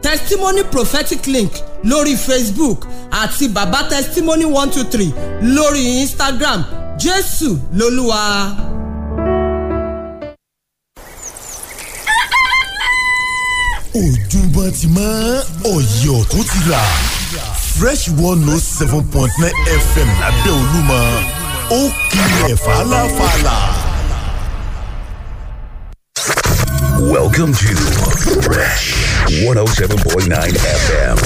testimony prophetic link lórí facebook àti baba testimony one two three lórí instagram jésù lolúwa. ojúbọ ti mọ ọyọ tó ti là fresh one note seven point nine fm lábẹ́ olúmọ ó kilẹ̀ fàlàfàlà. Welcome to Fresh 107.9 FM.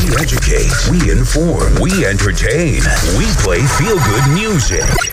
We educate, we inform, we entertain, we play feel good music.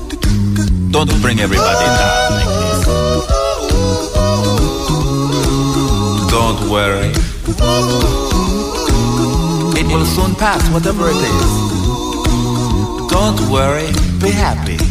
Don't bring everybody down like this. Don't worry. It will soon pass, whatever it is. Don't worry, be happy.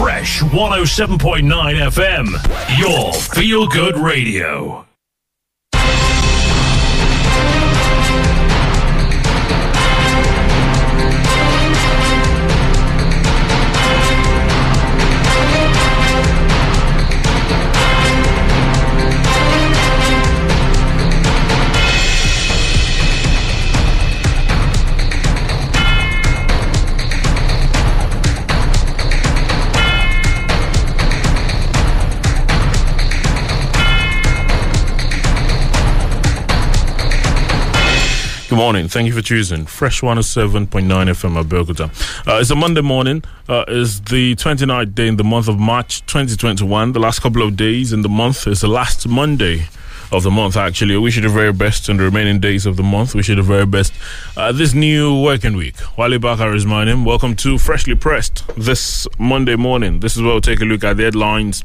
Fresh 107.9 FM, your feel good radio. Good morning. Thank you for choosing Fresh 107.9 FM Abeokuta. Uh, it's a Monday morning. Uh, it's the 29th day in the month of March 2021. The last couple of days in the month is the last Monday of the month, actually. We should do the very best in the remaining days of the month. We should do the very best uh, this new working week. Wale Bakar is my name. Welcome to Freshly Pressed this Monday morning. This is where we'll take a look at the headlines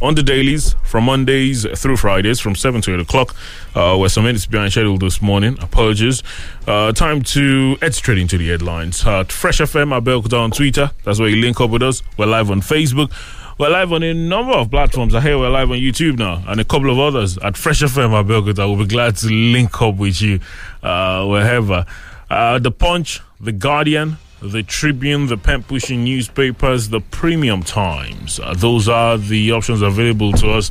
on the dailies from Mondays through Fridays from 7 to 8 o'clock. Uh, we're some minutes behind schedule this morning. Apologies. Uh, time to head straight into the headlines. Uh, Fresh FM, I Abeokuta on Twitter. That's where you link up with us. We're live on Facebook. We're live on a number of platforms. I hear we're live on YouTube now and a couple of others at Fresh FM Abeokuta. We'll be glad to link up with you uh, wherever. Uh, the Punch, The Guardian, The Tribune, the pen pushing newspapers, the Premium Times. Uh, those are the options available to us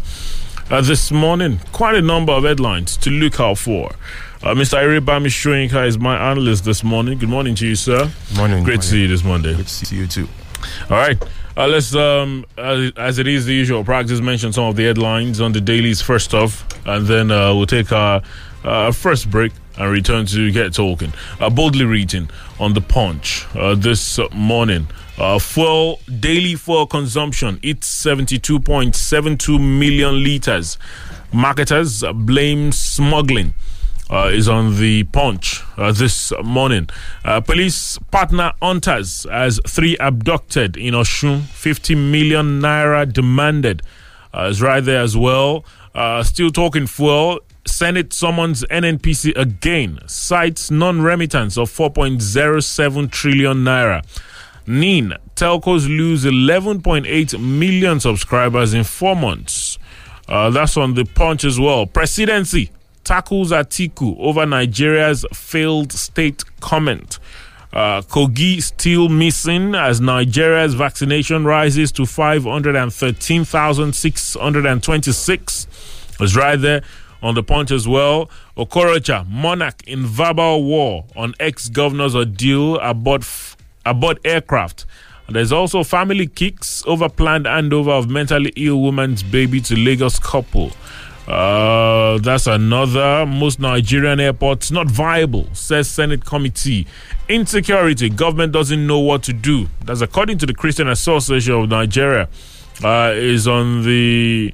uh, this morning. Quite a number of headlines to look out for. Uh, Mr. Iribami Shoyinka is my analyst this morning. Good morning to you, sir. Morning. Great to see you this Monday. Good to see you too. All right. Uh, let's, um, as, as it is the usual practice, mention some of the headlines on the dailies first off, and then uh, we'll take our uh, first break and return to get talking. Boldly reading on the punch uh, this morning. Uh, fuel daily fuel consumption it's 72.72 million liters. Marketers blame smuggling uh, is on the punch uh, this morning. Uh, police partner hunters as three abducted in Osun, 50 million naira demanded. Uh, is right there as well. Uh, still talking fuel. Senate summons NNPC again, cites non remittance of 4.07 trillion naira. NIN, telcos lose 11.8 million subscribers in four months. Uh, that's on the punch as well. Presidency tackles Atiku over Nigeria's failed state comment. Uh, Kogi still missing as Nigeria's vaccination rises to 513,626. It's right there on the punch as well. Okorocha, monarch in verbal war on ex governors deal aboard, f- aboard aircraft. There's also family kicks over planned handover of mentally ill woman's baby to Lagos couple. Uh, that's another. Most Nigerian airports not viable, says Senate committee. Insecurity, government doesn't know what to do. That's according to the Christian Association of Nigeria. Uh, is on the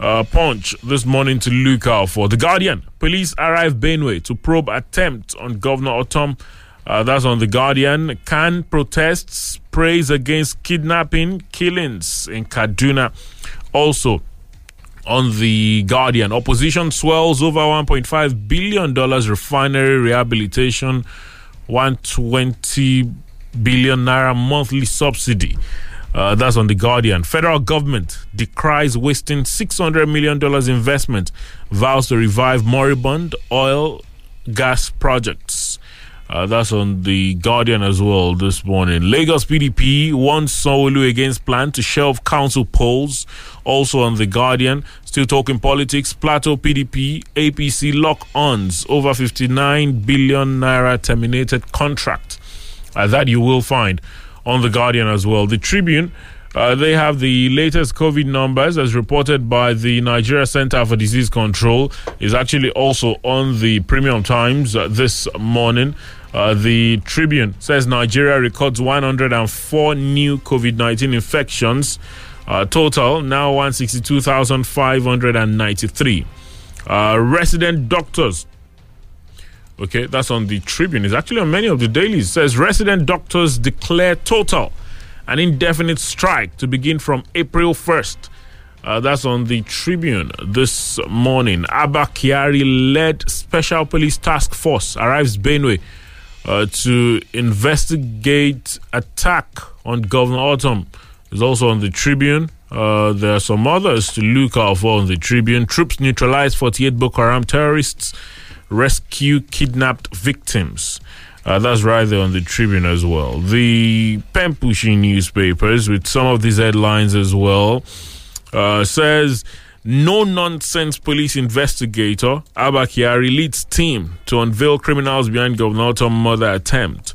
uh, punch this morning to look out for. The Guardian, police arrive Benue to probe attempt on Governor Ortom. Uh, that's on The Guardian. Can protests praise against kidnapping, killings in Kaduna. Also, on the Guardian. Opposition swells over 1.5 billion dollars refinery rehabilitation, 120 billion naira monthly subsidy. Uh, that's on the Guardian. Federal government decries wasting 600 million dollars investment, vows to revive moribund oil gas projects. Uh, that's on the Guardian as well this morning. Lagos PDP wants Solu against plan to shelve council polls. Also on the Guardian, still talking politics. Plateau PDP, APC lock ons over 59 billion naira terminated contract. Uh, that you will find on the Guardian as well. The Tribune. Uh, they have the latest COVID numbers as reported by the Nigeria Center for Disease Control. Is actually also on the Premium Times uh, this morning. Uh, the Tribune says Nigeria records 104 new COVID 19 infections. Uh, total now 162,593. Uh, resident doctors. Okay, that's on the Tribune. It's actually on many of the dailies. It says resident doctors declare total an indefinite strike to begin from April 1st. Uh, that's on the Tribune this morning. Abba Kyari led Special Police Task Force arrives Benue uh, to investigate attack on Governor Ortom. Is also on the Tribune. Uh, there are some others to look out for on the Tribune. Troops neutralize 48 Boko Haram terrorists, rescue kidnapped victims. Uh, that's right there on the Tribune as well. The pen pushing newspapers with some of these headlines as well uh, says no nonsense police investigator Abba Kyari leads team to unveil criminals behind Governor Tom murder attempt.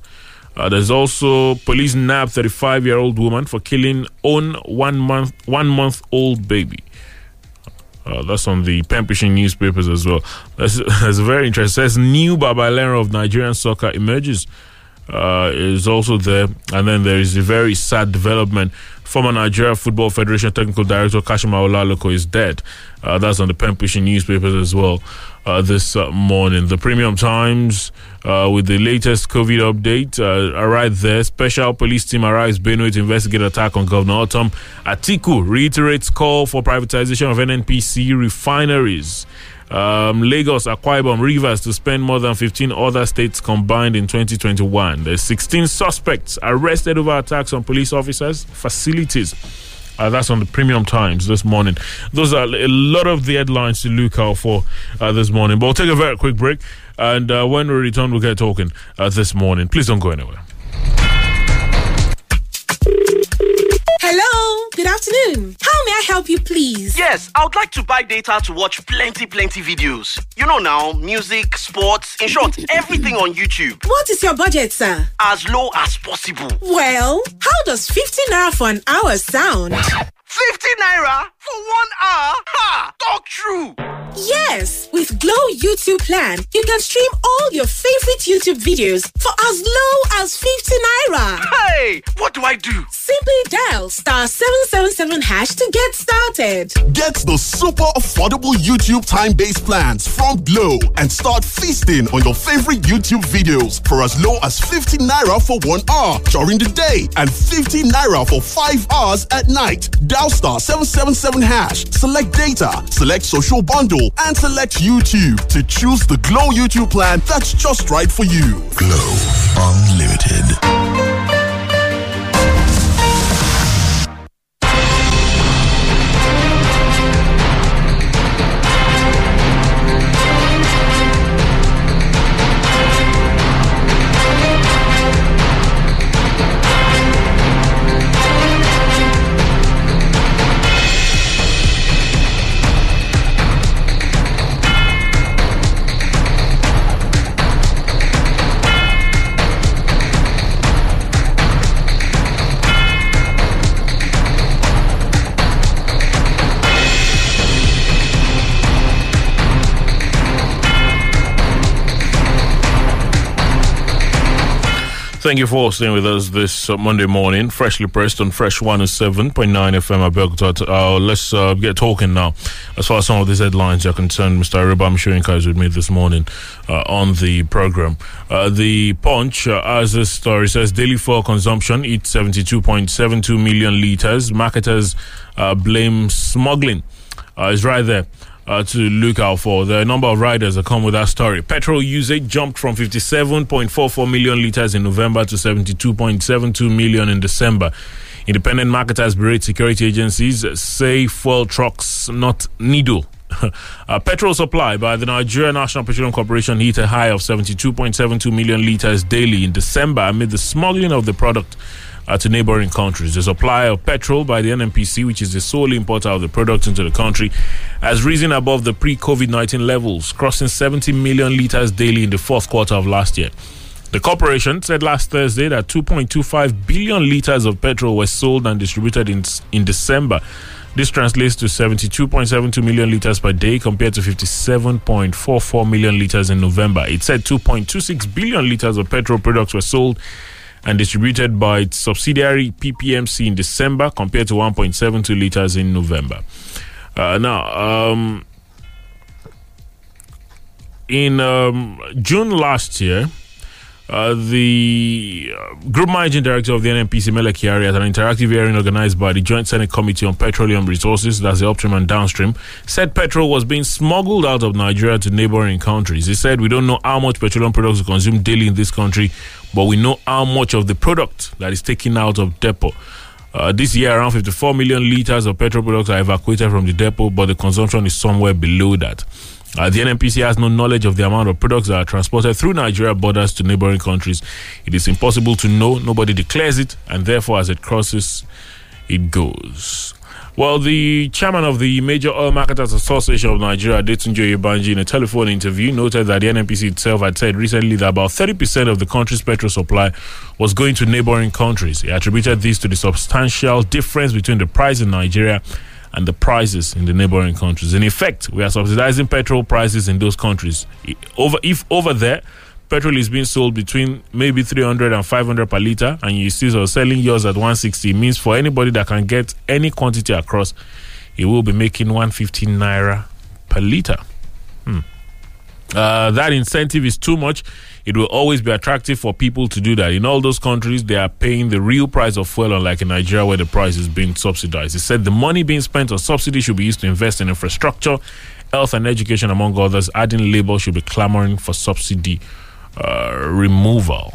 Uh, there's also police nab 35 year old woman for killing own one month one month old baby. Uh, that's on the pen newspapers as well. That's, that's very interesting. It says new Babalera of Nigerian soccer emerges. Uh, is also there, and then there is a very sad development. Former Nigeria Football Federation Technical Director Kashimawo Laloko is dead. Uh, that's on the pen pushing newspapers as well uh, this uh, morning. The Premium Times uh, with the latest COVID update uh, arrived there. Special police team arrives Benue to investigate attack on Governor Ortom. Atiku reiterates call for privatization of NNPC refineries. Um, Lagos, Akwa Ibom, Rivers to spend more than 15 other states combined in 2021. There's 16 suspects arrested over attacks on police officers, facilities. Uh, that's on the Premium Times this morning. Those are a lot of the headlines to look out for uh, this morning. But we'll take a very quick break, and uh, when we return, we'll get talking uh, this morning. Please don't go anywhere. Hello, good afternoon. How may I help you, please? Yes, I would like to buy data to watch plenty, plenty videos. You know now, music, sports, in short, everything on YouTube. What is your budget, sir? As low as possible. Well, how does 50 naira for an hour sound? 50 naira for one hour? Ha! Talk true! Yes, with Glo YouTube plan, you can stream all your favorite YouTube videos for as low as 50 naira. Hey, what do I do? Simply dial star 777 hash to get started. Get the super affordable YouTube time-based plans from Glo and start feasting on your favorite YouTube videos for as low as 50 naira for one hour during the day and 50 naira for five hours at night. Dial star 777 hash, select data, select social bundle, and select YouTube. To choose the Glo YouTube plan that's just right for you. Glo Unlimited. Thank you for staying with us this uh, Monday morning, freshly pressed on Fresh 107.9 FM Abeokuta. Uh, let's uh, get talking now. As far as some of these headlines are concerned, Mr. Aribam Shurinka is with me this morning uh, on the program. Uh, the Punch, uh, as this story says, daily fuel consumption eats 72.72 million litres. Marketers uh, blame smuggling. Uh, it's right there uh, to look out for. A number of riders that come with that story. Petrol usage jumped from 57.44 million liters in November to 72.72 million in December. Independent marketers berate security agencies, say fuel trucks not needle. uh, petrol supply by the Nigeria National Petroleum Corporation hit a high of 72.72 million liters daily in December amid the smuggling of the product uh, to neighboring countries. The supply of petrol by the NNPC, which is the sole importer of the product into the country, has risen above the pre COVID 19 levels, crossing 70 million liters daily in the fourth quarter of last year. The corporation said last Thursday that 2.25 billion liters of petrol were sold and distributed in, in December. This translates to 72.72 million liters per day compared to 57.44 million liters in November. It said 2.26 billion liters of petrol products were sold and distributed by its subsidiary PPMC in December compared to 1.72 liters in November. Uh, now, um, in um, June last year, uh, the uh, group managing director of the NNPC, Mele Kyari, at an interactive hearing organized by the Joint Senate Committee on Petroleum Resources, that's the upstream and downstream, said petrol was being smuggled out of Nigeria to neighboring countries. He said, We don't know how much petroleum products are consumed daily in this country, but we know how much of the product that is taken out of depot. Uh, this year, around 54 million liters of petrol products are evacuated from the depot, but the consumption is somewhere below that. Uh, the NNPC has no knowledge of the amount of products that are transported through Nigeria borders to neighboring countries. It is impossible to know. Nobody declares it, and therefore, as it crosses, it goes. Well, the chairman of the Major Oil Marketers Association of Nigeria, Adetunji Oyebanji, in a telephone interview, noted that the NNPC itself had said recently that about 30% of the country's petrol supply was going to neighboring countries. He attributed this to the substantial difference between the price in Nigeria and the prices in the neighboring countries. In effect, we are subsidizing petrol prices in those countries. Over if over there, petrol is being sold between maybe 300 and 500 per liter, and you see so selling yours at 160 means for anybody that can get any quantity across, it will be making 115 naira per liter. Hmm. Uh, that incentive is too much. It will always be attractive for people to do that. In all those countries, they are paying the real price of fuel, unlike in Nigeria, where the price is being subsidized. He said the money being spent on subsidy should be used to invest in infrastructure, health, and education, among others. Adding labor should be clamoring for subsidy removal.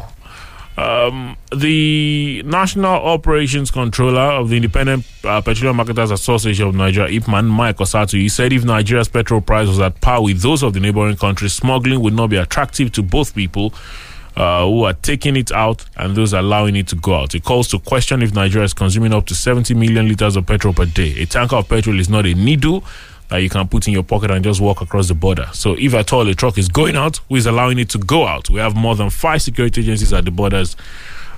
Um, the National Operations Controller of the Independent uh, Petroleum Marketers Association of Nigeria, IPMAN, Mike Osatuyi, he said if Nigeria's petrol price was at par with those of the neighboring countries, smuggling would not be attractive to both people uh, who are taking it out and those allowing it to go out. It calls to question if Nigeria is consuming up to 70 million liters of petrol per day. A tanker of petrol is not a needle that you can put in your pocket and just walk across the border. So if at all a truck is going out, who is allowing it to go out? We have more than five security agencies at the borders.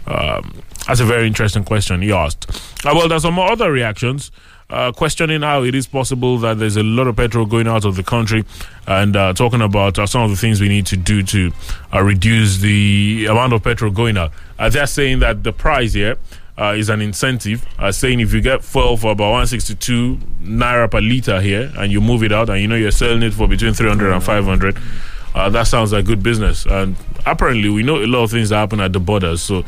Um, that's a very interesting question he asked. Uh, well, there's some other reactions. Uh, questioning how it is possible that there's a lot of petrol going out of the country and uh, talking about uh, some of the things we need to do to uh, reduce the amount of petrol going out. Uh, they're saying that the price here uh, is an incentive, uh, saying if you get fuel for about 162 naira per liter here and you move it out and you know you're selling it for between 300 and 500, uh, that sounds like good business. And apparently, we know a lot of things that happen at the borders. So,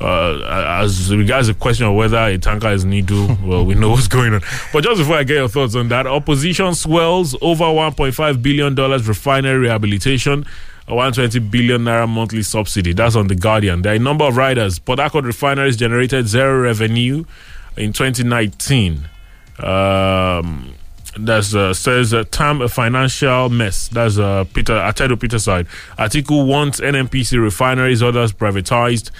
Uh, as regards the question of whether a tanker is needle, well, we know what's going on. But just before I get your thoughts on that, opposition swells over 1.5 billion dollars refinery rehabilitation. A 120 billion naira monthly subsidy. That's on the Guardian. There are a number of riders. Port Harcourt refineries generated zero revenue in 2019. Um, uh, says uh, Tam a financial mess. That's uh, Peter Atedo Peterside. Article wants NNPC refineries, others privatized.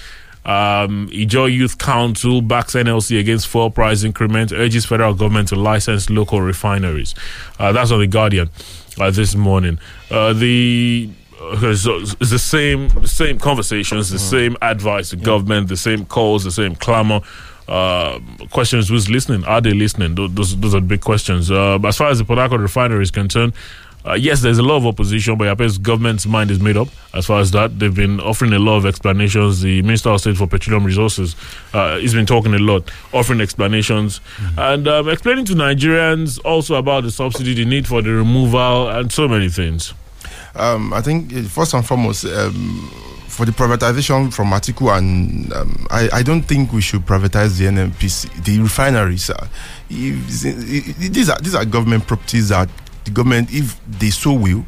Um, Ijaw Youth Council backs NLC against fuel price increment, urges federal government to license local refineries. Uh, that's on the Guardian uh, this morning. Uh, the so it's the same the same conversations, the same advice to government, the same calls, the same clamor. Uh, questions who's listening? Are they listening? Those, those are big questions. Uh, as far as the Harcourt refinery is concerned, uh, yes, there's a lot of opposition, but I guess government's mind is made up as far as that. They've been offering a lot of explanations. The Minister of State for Petroleum Resources, uh, he's been talking a lot, offering explanations and um, explaining to Nigerians also about the subsidy, the need for the removal, and so many things. Um, I think uh, first and foremost, um, for the privatization from Atiku, and um, I, I don't think we should privatize the NNPC, the refineries. Uh, if- i- i- these are these are government properties that the government, if they so will,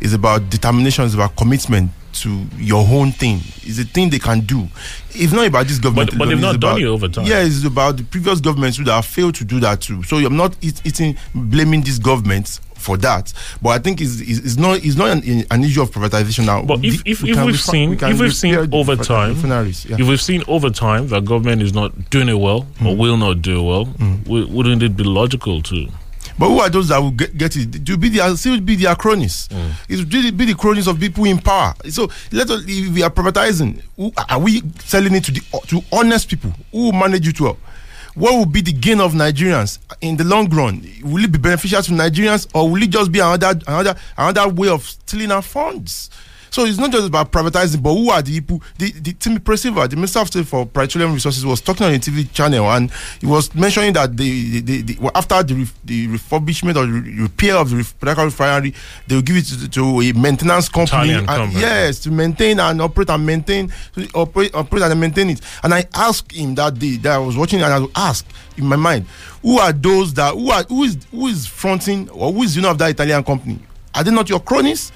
is about determination, is about commitment to your own thing. It's a thing they can do. It's not about this government. But- but they've it's not done it over time. Yeah, it's about the previous governments who have failed to do that too. So I'm not eat, eating blaming these governments for that. But I think it's, it's, it's not it's not an, an issue of privatization now. But if, if, we if we've seen we if we've seen over time yeah. if we've seen over time that government is not doing it well or Mm. will not do well, w- wouldn't it be logical to? But who are those that will get, get it? To be the still be their cronies. Mm. It will be the cronies of people in power. So let us if we are privatizing. Who, are we selling it to the to honest people who will manage it well? What will be the gain of Nigerians in the long run? Will it be beneficial to Nigerians or will it just be another another another way of stealing our funds? So it's not just about privatizing, but who are the people? The, the Timipre Sylva, the Minister of State for Petroleum Resources, was talking on a TV channel and he was mentioning that the, the, the, well, after the, ref, the refurbishment or re- repair of the ref, refinery, they will give it to, to a maintenance company. And- company. Yes, to maintain and operate and maintain, to operate, operate and maintain it. And I asked him that day that I was watching, and I asked in my mind, who are those that who are who is who is fronting or who is the owner of that Italian company? Are they not your cronies?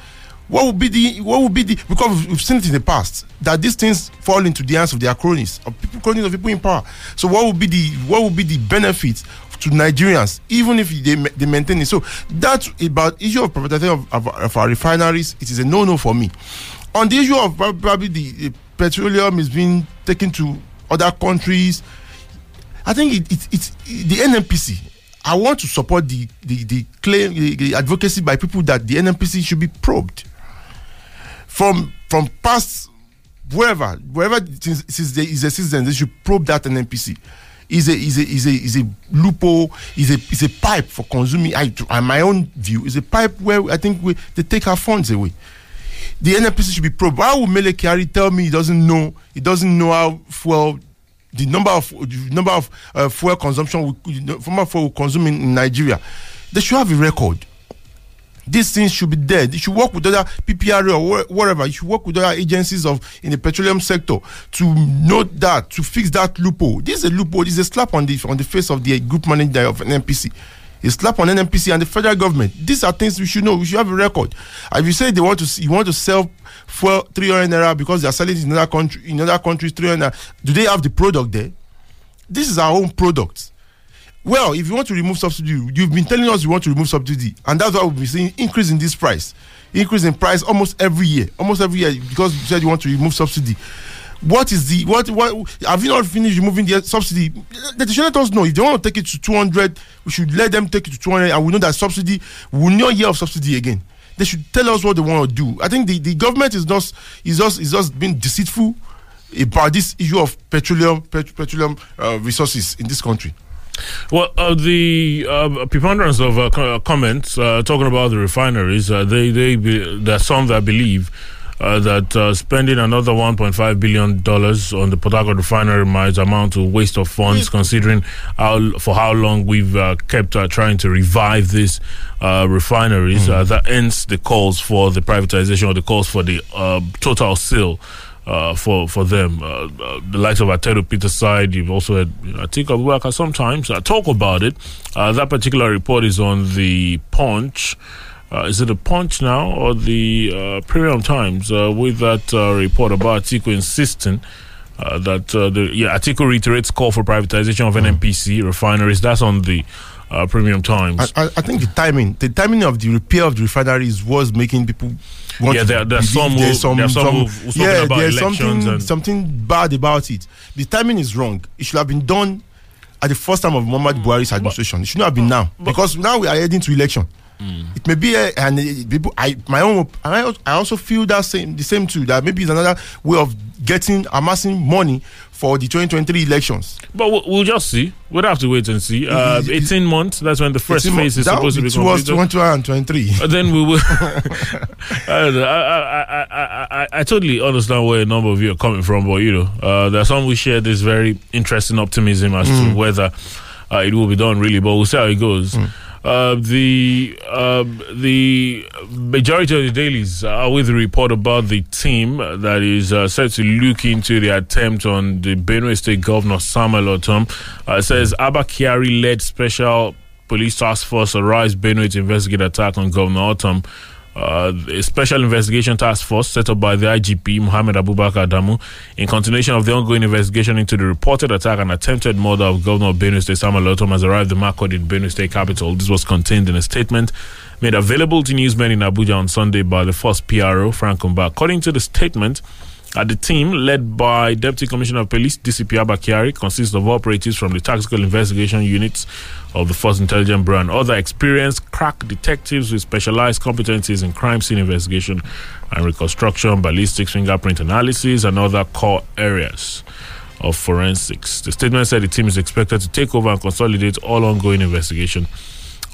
What would be the what would be the because we've seen it in the past that these things fall into the hands of their cronies of people cronies of people in power. So what would be the what would be the benefit to Nigerians even if they they maintain it? So that about issue of privatization of, of, of our refineries, it is a no no for me. On the issue of probably the, the petroleum is being taken to other countries, I think it, it, it's the NNPC. I want to support the the, the claim the, the advocacy by people that the NNPC should be probed from from past wherever wherever since, since there is a citizen they should probe that NNPC. Is a is a is a is a loophole is a is a pipe for consuming. I my own view is a pipe where I think we, they take our funds away. The NNPC should be probed. Why would Mele Kyari tell me he doesn't know he doesn't know how fuel the number of the number of uh, fuel consumption we, you know, fuel we consume in, in Nigeria? They should have a record these things should be there. You should work with other PPRA or whatever. You should work with other agencies of in the petroleum sector to note that to fix that loophole. This is a loophole. This is a slap on the on the face of the group manager of an NPC. A slap on NNPC and the federal government. These are things we should know. We should have a record. If you say they want to, you want to sell for three hundred naira because they are selling in another country, in other countries three hundred. naira, Do they have the product there? This is our own product. Well, if you want to remove subsidy, you've been telling us you want to remove subsidy, and that's why we've been seeing increase in this price, increase in price almost every year, almost every year because you said you want to remove subsidy. What is the what what have you not finished removing the subsidy? They should let us know if they want to take it to two hundred. We should let them take it to two hundred, and we know that subsidy we will not hear of subsidy again. They should tell us what they want to do. I think the, the government is just is just is just being deceitful about this issue of petroleum pet, petroleum uh, resources in this country. Well, uh, the uh, preponderance of uh, comments uh, talking about the refineries, uh, they they be, there are some that believe uh, that uh, spending another 1.5 billion dollars on the Port Harcourt refinery might amount to waste of funds, considering how for how long we've uh, kept uh, trying to revive these uh, refineries. Uh, that ends the calls for the privatization or the calls for the uh, total sale uh, for for them. Uh, uh, the likes of Atedo Peterside, you've also had you know, Atiku Abubakar sometimes uh, talk about it. Uh, that particular report is on the Punch. Uh, is it a Punch now or the uh, Premium Times uh, with that uh, report about Atiku insisting uh, that uh, the yeah Atiku reiterates call for privatization of NNPC refineries. That's on the uh, Premium Times. I, I, I think the timing, the timing of the repair of the refineries was making people. Want Yeah, to there- there are believe some there's some who've- who've spoken yeah, about there's something and- something bad about it. The timing is wrong. It should have been done at the first time of Muhammad Mm. Buhari's administration. It should not have been now because now we are heading to election. Mm. It may be a, and people. I my own. I, I also feel that same the same too. That maybe it's another way of getting amassing money for the 2023 elections. But we'll, we'll just see. We'll have to wait and see. Uh, It- it- 18 months, that's when the first phase is supposed to be be towards completed. 2023. Uh, then we will. I, don't know. I, I, I, I, I, I totally understand where a number of you are coming from, but you know, uh, there are some who share this very interesting optimism as Mm. to whether uh, it will be done really, but we'll see how it goes. Mm. Uh, the um, the majority of the dailies are with a report about the team that is uh, set to look into the attempt on the Benue State Governor Samuel Ortom. Uh, it says Abba Kyari led special police task force arrives Benue to investigate attack on Governor Ortom. Uh, a special investigation task force set up by the IGP Mohammed Abubakar Adamu in continuation of the ongoing investigation into the reported attack and attempted murder of Governor of Benue State Samuel Ortom has arrived at Makurdi, in Benue State capital. This was contained in a statement made available to newsmen in Abuja on Sunday by the first PRO, Frank Kumba. According to the statement, uh, the team, led by Deputy Commissioner of Police DCP Abba Kyari, consists of operatives from the Tactical Investigation Units of the Force Intelligence Bureau and other experienced crack detectives with specialized competencies in crime scene investigation and reconstruction, ballistics, fingerprint analysis, and other core areas of forensics. The statement said the team is expected to take over and consolidate all ongoing investigation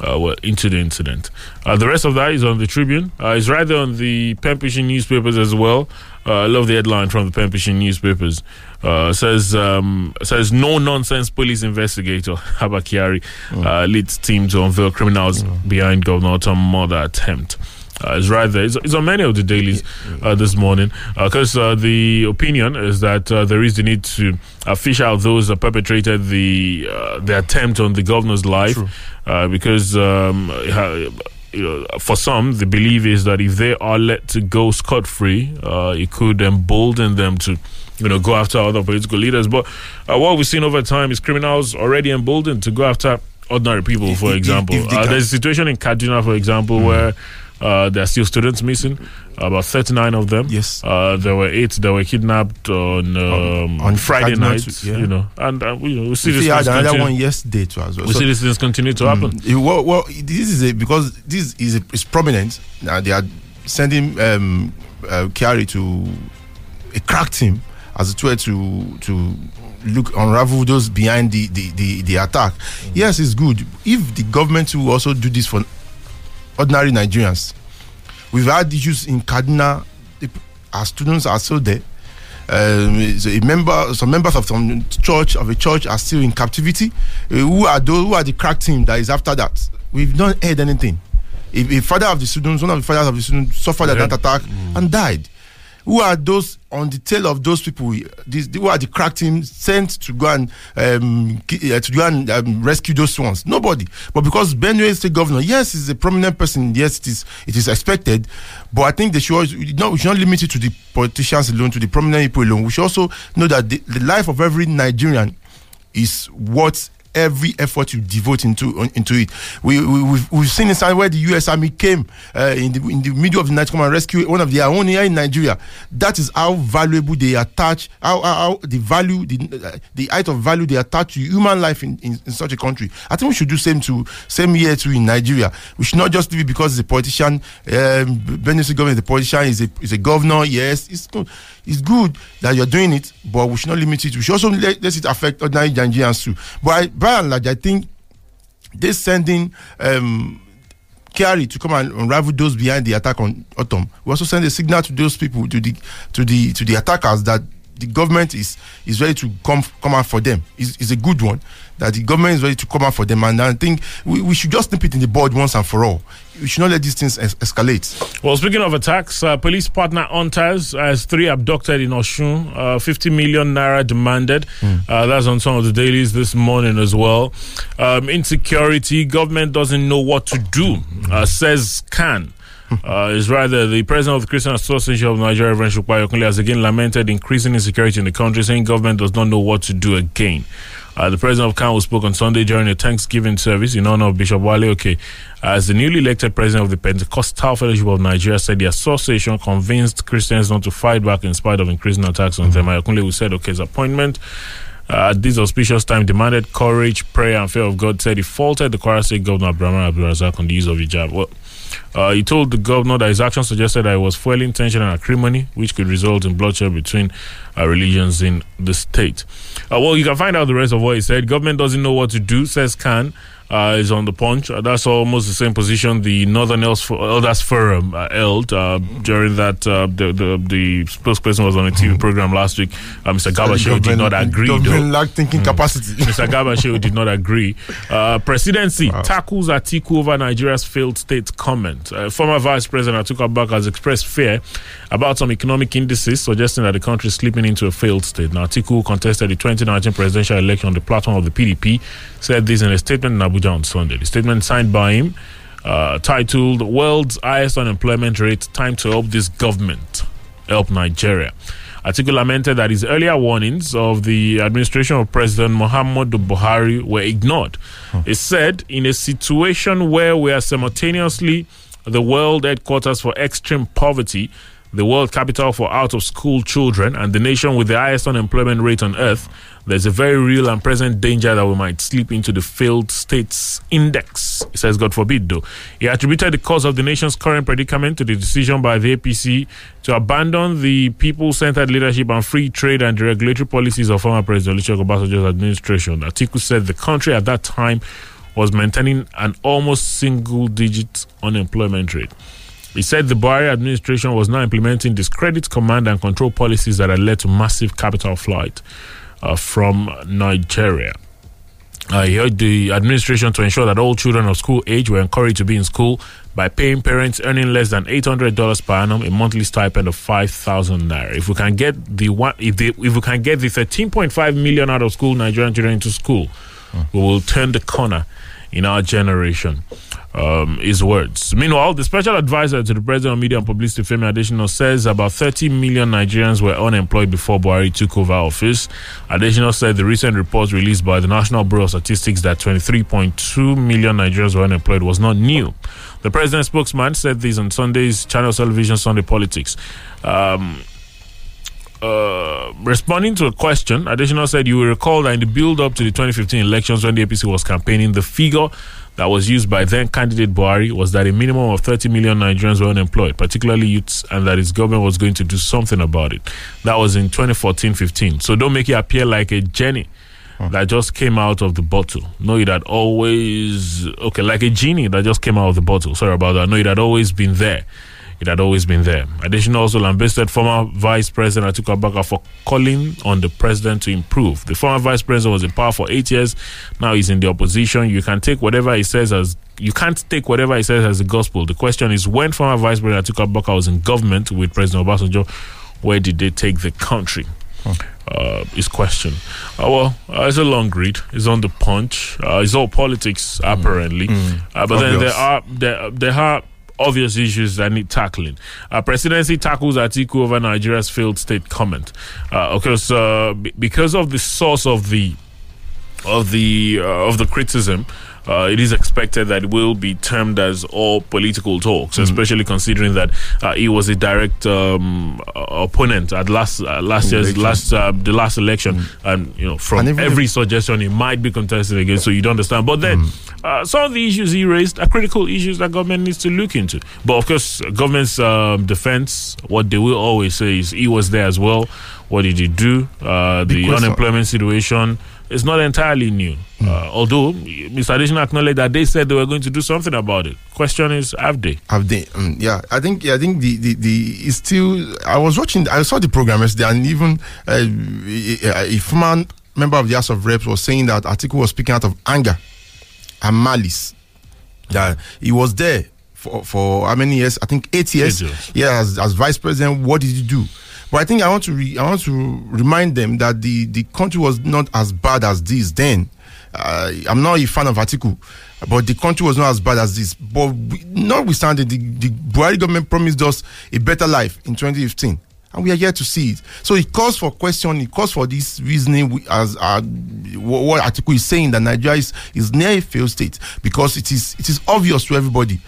uh, well, into the incident. Uh, the rest of that is on the Tribune. Uh, it's right there on the Pempishi newspapers as well. Uh, I love the headline from the Pempishi newspapers. Uh, says um, says no nonsense police investigator Abba Kyari uh, leads team to unveil criminals behind Governor Tom murder attempt. Uh, it's right there. It's, it's on many of the dailies uh, this morning because uh, the opinion is that uh, there is the need to uh, fish out those that perpetrated the uh, the attempt on the governor's life uh, because um, you know, for some the belief is that if they are let to go scot free, uh, it could embolden them to you know go after other political leaders. But uh, what we've seen over time is criminals already emboldened to go after ordinary people. For example, uh, there's a situation in Kaduna, for example, where uh, there are still students missing, about 39 of them. Yes. Uh, there were eight that were kidnapped on um, on Friday Kaduna night, yeah. you know, and uh, we, you know, we see We this see had another continue- one yesterday too as well. We So- see these things continue to happen. Mm, it- well, well, this is a because this is a, is prominent. Now they are sending um, uh, to a crack team as it were to to look unravel those behind the the, the, the attack. Yes, it's good if the government will also do this for ordinary Nigerians. We've had issues in Kaduna. Our students are still there. Um, so a member, some members of some church of a church are still in captivity. Uh, who are those? Who are the crack team that is after that? We've not heard anything. A, a father of the students, one of the fathers of the students, suffered Yeah. that attack and died. Who are those on the tail of those people? These, who are the crack team sent to go and um, uh, to go and um, rescue those ones? Nobody. But because Benue State Governor, yes, is a prominent person. Yes, it is. It is expected. But I think they should always, no, we should not limit it to the politicians alone, to the prominent people alone. We should also know that the, the life of every Nigerian is what every effort you devote into into it. We, we we've, we've seen inside where the U.S. Army came uh, in the in the middle of the night to come and rescue one of their own here in Nigeria. That is how valuable they attach, how, how, how the value, the uh, the height of value they attach to human life in, in, in such a country. I think we should do same to same here too in Nigeria. We should not just leave it because a politician. Um, Benue government is a politician, is a is a governor. Yes, it's good. It's good that you're doing it, but we should not limit it. We should also let, let it affect ordinary Nigerians too. But I, by and large, I think this sending um, Kerry to come and unravel those behind the attack on Ortom. We also send a signal to those people, to the to the to the attackers that the government is is ready to come come out for them is is a good one. That the government is ready to come out for them, and I think we, we should just nip it in the bud once and for all. We should not let these things es- escalate. Well, speaking of attacks, uh, police partner hunters has three abducted in Osun. Uh, 50 million naira demanded. Uh, that's on some of the dailies this morning as well. Um, insecurity, government doesn't know what to do, uh, says CAN. Uh, is rather the president of the Christian Association of Nigeria, Reverend Shukwa Ayokunle, has again lamented increasing insecurity in the country, saying government does not know what to do again. Uh, the president of CAN spoke on Sunday during a Thanksgiving service in honor of Bishop Wale Oke. As the newly elected president of the Pentecostal Fellowship of Nigeria said the association convinced Christians not to fight back in spite of increasing attacks on them. Ayokunle, who said Oke's appointment uh, at this auspicious time demanded courage, prayer, and fear of God, said he faulted the Kwara State Governor Abraham Abdulrazak on the use of hijab. Well, uh, he told the governor that his actions suggested that it was fueling tension and acrimony, which could result in bloodshed between uh, religions in the state. Uh, well, you can find out the rest of what he said. Government doesn't know what to do, says CAN. Uh, is on the punch. Uh, that's almost the same position the Northern Elders Forum uh, held uh, during that. Uh, the, the the spokesperson was on a TV program last week. Uh, Mr. Garba Shehu did not agree. Government lack thinking capacity. Mr. Garba Shehu did not agree. Uh, presidency tackles Atiku over Nigeria's failed state comment. Uh, former Vice President Atiku Abubakar has expressed fear about some economic indices suggesting that the country is slipping into a failed state. Now, Atiku, contested the 2019 presidential election on the platform of the PDP, said this in a statement in Abuja on Sunday. The statement signed by him, uh, titled "World's Highest Unemployment Rate: Time to Help This Government Help Nigeria." Atiku lamented that his earlier warnings of the administration of President Muhammadu Buhari were ignored. He said, in a situation where we are simultaneously the world headquarters for extreme poverty, the world capital for out of school children, and the nation with the highest unemployment rate on earth, there's a very real and present danger that we might slip into the failed states index. He says, God forbid, though. He attributed the cause of the nation's current predicament to the decision by the APC to abandon the people centered leadership and free trade and regulatory policies of former President Olusegun Obasanjo's administration. Atiku said the country at that time was maintaining an almost single digit unemployment rate. He said the Buhari administration was now implementing discredit command and control policies that had led to massive capital flight uh, from Nigeria. Uh, he urged the administration to ensure that all children of school age were encouraged to be in school by paying parents earning less than eight hundred dollars per annum a monthly stipend of five thousand naira. If we can get the one, if the if we can get the thirteen point five million out of school Nigerian children into school, we will turn the corner in our generation. Um, his words. Meanwhile, the special advisor to the president of media and publicity, Femi Adesina, says about 30 million Nigerians were unemployed before Buhari took over office. Adesina said the recent report released by the National Bureau of Statistics that 23.2 million Nigerians were unemployed was not new. The president's spokesman said this on Sunday's Channel Television Sunday Politics. Um, uh, responding to a question, Adesina said, You will recall that in the build up to the 2015 elections when the APC was campaigning, the figure that was used by then candidate Buhari was that a minimum of 30 million Nigerians were unemployed, particularly youths, and that his government was going to do something about it. That was in 2014 15. So don't make it appear like a Jenny. That just came out of the bottle. No, it had always okay, like a genie that just came out of the bottle. Sorry about that. No, it had always been there. It had always been there. Adesina also lambasted former Vice President Atiku Abubakar for calling on the president to improve. The former Vice President was in power for eight years. Now he's in the opposition. You can take whatever he says as you can't take whatever he says as the gospel. The question is when former Vice President Atiku Abubakar was in government with President Obasanjo, where did they take the country? Uh, is question. Uh, well, uh, it's a long read. It's on the punch. Uh, it's all politics apparently, Uh, but then there are there there are obvious issues that need tackling. Uh, presidency tackles Atiku over Nigeria's failed state comment. Uh, of course, uh, b- because of the source of the of the uh, of the criticism. Uh, it is expected that it will be termed as all political talks, especially considering that uh, he was a direct um, uh, opponent at last uh, last year's Election. last uh, the last election, and you know from every suggestion he might be contested against. So you don't understand. But then uh, some of the issues he raised are critical issues that government needs to look into. But of course, government's um, defense, what they will always say is he was there as well. What did he do? Uh, the question. unemployment situation it's not entirely new. Uh, although Mr. Adesina acknowledged that they said they were going to do something about it. Question is, have they? Have they? Um, yeah, I think yeah, I think the, the the it's still. I was watching. I saw the program yesterday, and even uh, a, a former member of the House of Reps was saying that Atiku was speaking out of anger and malice. That he was there for for how many years? I think eight years. Eight years. Yeah, as, as vice president, what did he do? But I think I want to re, I want to remind them that the the country was not as bad as this then. Uh, I'm not a fan of Atiku, but the country was not as bad as this. But we, notwithstanding, the, the Buhari government promised us a better life in 2015. And we are yet to see it. So it calls for question. It calls for this reasoning we- as uh, what, what Atiku is saying that Nigeria is, is near a failed state because it is it is obvious to everybody.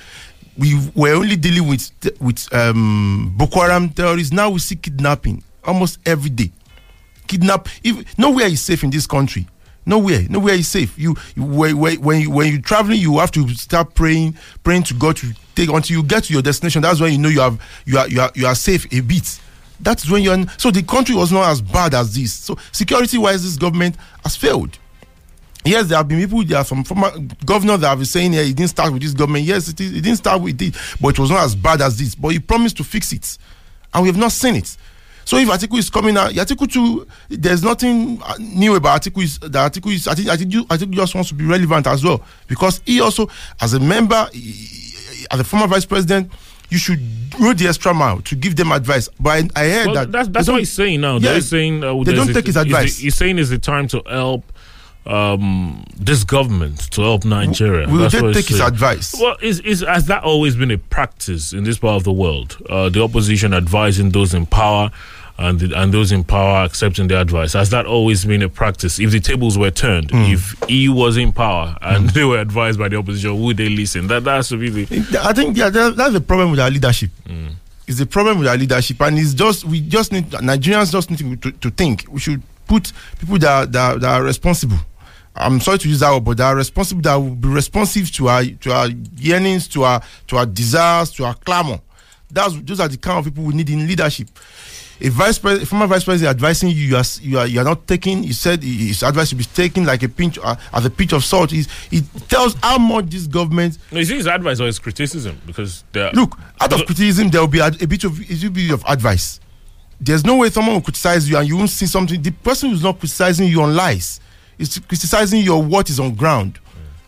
We were only dealing with with um, Boko Haram terrorists. Now we see kidnapping almost every day kidnap. If nowhere is safe in this country, nowhere, nowhere is safe. You, you when, you when you traveling, you have to start praying, praying to God to take until you get to your destination. That's when you know you have you are you are you are safe a bit. That's when you're. So the country was not as bad as this. So security wise, this government has failed. Yes, there have been people, there are some former governors that have been saying, yeah, it didn't start with this government. Yes, it, is, it didn't start with it, but it was not as bad as this. But he promised to fix it. And we have not seen it. So if Atiku is coming out, Atiku too, there's nothing new about Atiku. Is the Atiku is I think I think you I think just wants to be relevant as well because he also, as a member, he- as a former vice president, you should go the extra mile to give them advice. But I, I heard Well, that that's, that's what he's saying now. Yeah, They're saying uh, they don't take his he's- advice. He's saying it's the time to help um, this government to help Nigeria. Will That's they take his advice? Well, is, is has that always been a practice in this part of the world? Uh, the opposition advising those in power. And, the, and those in power accepting the advice. Has that always been a practice? If the tables were turned, Hmm. if he was in power and they were advised by the opposition, would they listen? That that's to be the I think yeah, that's the problem with our leadership. It's the problem with our leadership, and it's just we just need Nigerians just need to, to think. We should put people that that, that are responsible. I'm sorry to use that word, but that are responsible that will be responsive to our to our yearnings, to our to our desires, to our clamor. That's those are the kind of people we need in leadership. A vice president, former vice president advising you, you are you are, you are not taking. He said his advice should be taken like a pinch uh, as a pinch of salt. He's, he tells how much this government No, is it his advice or his criticism? Because there, Look, out of criticism, there will be a, a bit of a bit of advice. There's no way someone will criticize you and you won't see something. The person who's not criticizing you on lies is criticizing your what is on ground.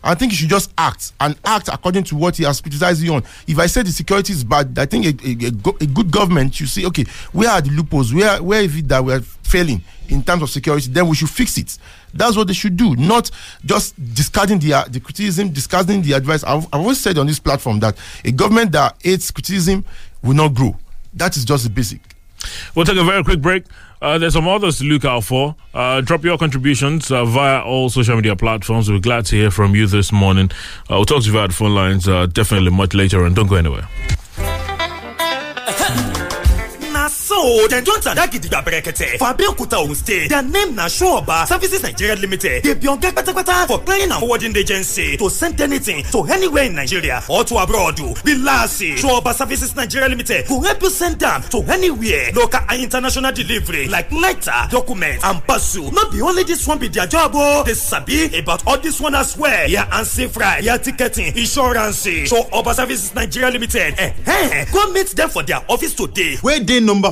I think you should just act and act according to what he has criticized you on. If I say the security is bad, I think a, a, a, go- a good government should say, okay, where are the loopholes? Where where is it that we are failing in terms of security? Then we should fix it. That's what they should do, not just discarding the uh, the criticism, discarding the advice. I've, I've always said on this platform that a government that hates criticism will not grow. That is just the basic. We'll take a very quick break. Uh, there's some others to look out for. Uh, drop your contributions uh, via all social media platforms. We're glad to hear from you this morning. Uh, we'll talk to you the phone lines uh, definitely much later and Don't go anywhere. na so dem don tada gidigba berekete for abeokuta ogun state. Their name na sureoba services nigeria limited. Dey be oga kpatakpata for clearing and forwarding agency to send anything to anywhere in nigeria or to abroad. Relax sureoba services nigeria limited go help you send am to anywhere. Local and international delivery like letter document and parcel. No be only this one be their job o dey sabi about all this one as well. Air and fry air ticketing insurance. Sureoba services nigeria limited eh, go meet them for their office today. Wey dey number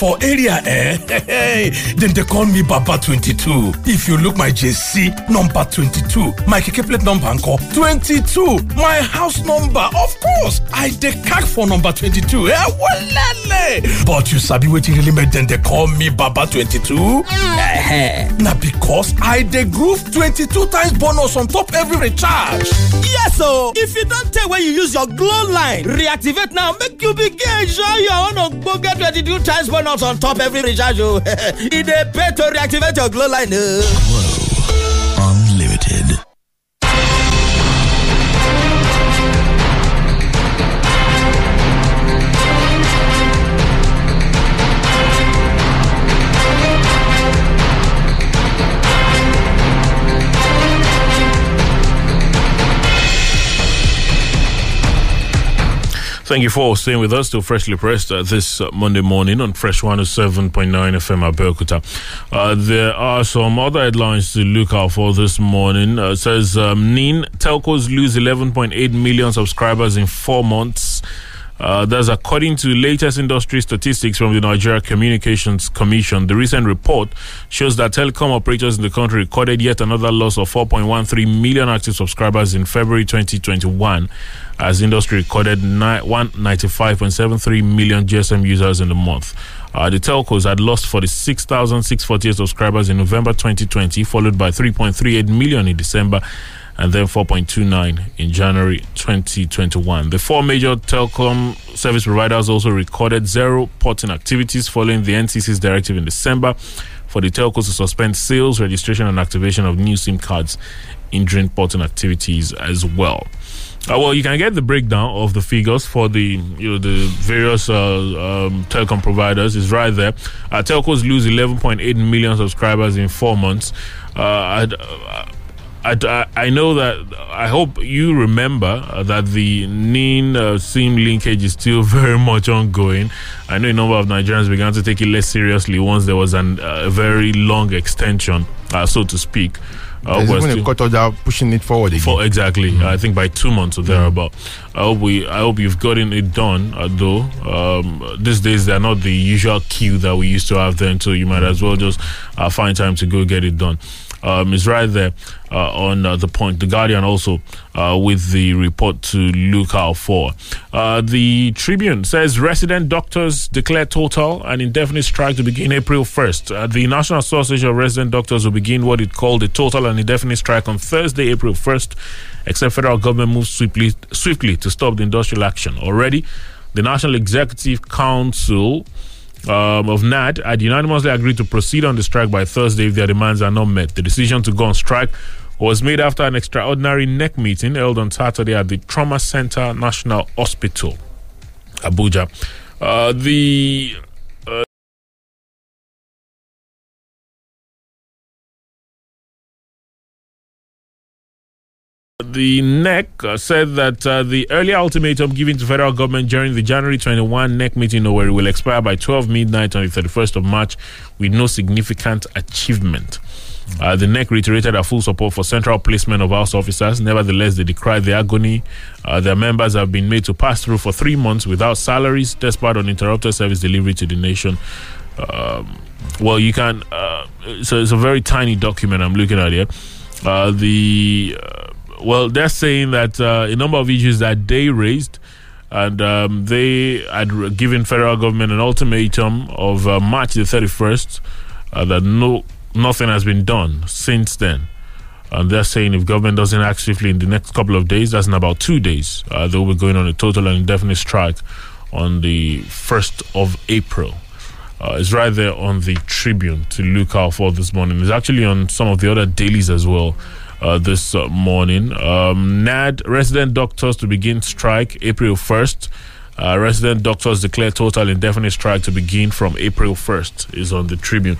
For area eh? Dem dey call me baba 22 if you look my jc number 22 my keke plate number nko 22 my house number of course. I dey knack for number 22 eh walele but you sabi wetin really make dem dey call me baba 22 eh na because i dey groove 22 times bonus on top every recharge. Yes o o if you don tey wey you use your glow line reactivate now. Make you begin enjoy your own ogbonge twenty-two times bonus on top every recharge o e dey pay to reactivate your glow line o. Thank you for staying with us to Freshly Pressed uh, this uh, Monday morning on Fresh 107.9 FM Abeokuta. Uh, there are some other headlines to look out for this morning. Uh, it says um, NIN telcos lose 11.8 million subscribers in four months. Uh, that's according to latest industry statistics from the Nigeria Communications Commission. The recent report shows that telecom operators in the country recorded yet another loss of 4.13 million active subscribers in February 2021, as industry recorded ni- 195.73 million GSM users in the month. Uh, the telcos had lost 46,648 subscribers in November 2020, followed by 3.38 million in December and then 4.29 in January 2021. The four major telecom service providers also recorded zero porting activities following the NCC's directive in December for the telcos to suspend sales, registration, and activation of new SIM cards, in hindering porting activities as well. Uh, well, you can get the breakdown of the figures for the you know the various uh, um, telecom providers. is right there. Uh, telcos lose 11.8 million subscribers in four months. Uh, uh, I, I know that I hope you remember uh, that the NIN uh, SIM linkage is still very much ongoing. I know a number of Nigerians began to take it less seriously once there was an, uh, a very long extension, uh, so to speak. Uh, There's even a cut order pushing it forward again. for exactly, I think by two months or thereabout. I hope we, I hope you've gotten it done. Uh, though um, these days they're not the usual queue that we used to have then, so you might as well just uh, find time to go get it done. Um, it's right there uh, on uh, the point. The Guardian also uh, with the report to look out for. Uh, the Tribune says resident doctors declare total and indefinite strike to begin April 1st. Uh, the National Association of Resident Doctors will begin what it called a total and indefinite strike on Thursday, April 1st, except federal government moves swiftly, swiftly to stop the industrial action. Already, the National Executive Council um, of NARD had unanimously agreed to proceed on the strike by Thursday if their demands are not met. The decision to go on strike was made after an extraordinary NEC meeting held on Saturday at the Trauma Center National Hospital, Abuja. Uh, the The NEC said that uh, the earlier ultimatum given to federal government during the January 21 NEC meeting in Owerri will expire by 12 midnight on the 31st of March with no significant achievement. Uh, the NEC reiterated their full support for central placement of house officers. Nevertheless, they decried the agony uh, their members have been made to pass through for three months without salaries, despite uninterrupted service delivery to the nation. Um, well, you can. Uh, so it's a very tiny document I'm looking at here. Uh, the uh, well, they're saying that uh, a number of issues that they raised, and um, they had given federal government an ultimatum of uh, March the 31st uh, that no nothing has been done since then. And they're saying if government doesn't act swiftly in the next couple of days, that's in about two days, uh, they'll be going on a total and indefinite strike on the 1st of April. Uh, it's right there on the Tribune to look out for this morning. It's actually on some of the other dailies as well uh, this uh, morning. Um, NARD resident doctors to begin strike April 1st. Uh, resident doctors declare total indefinite strike to begin from April 1st is on the Tribune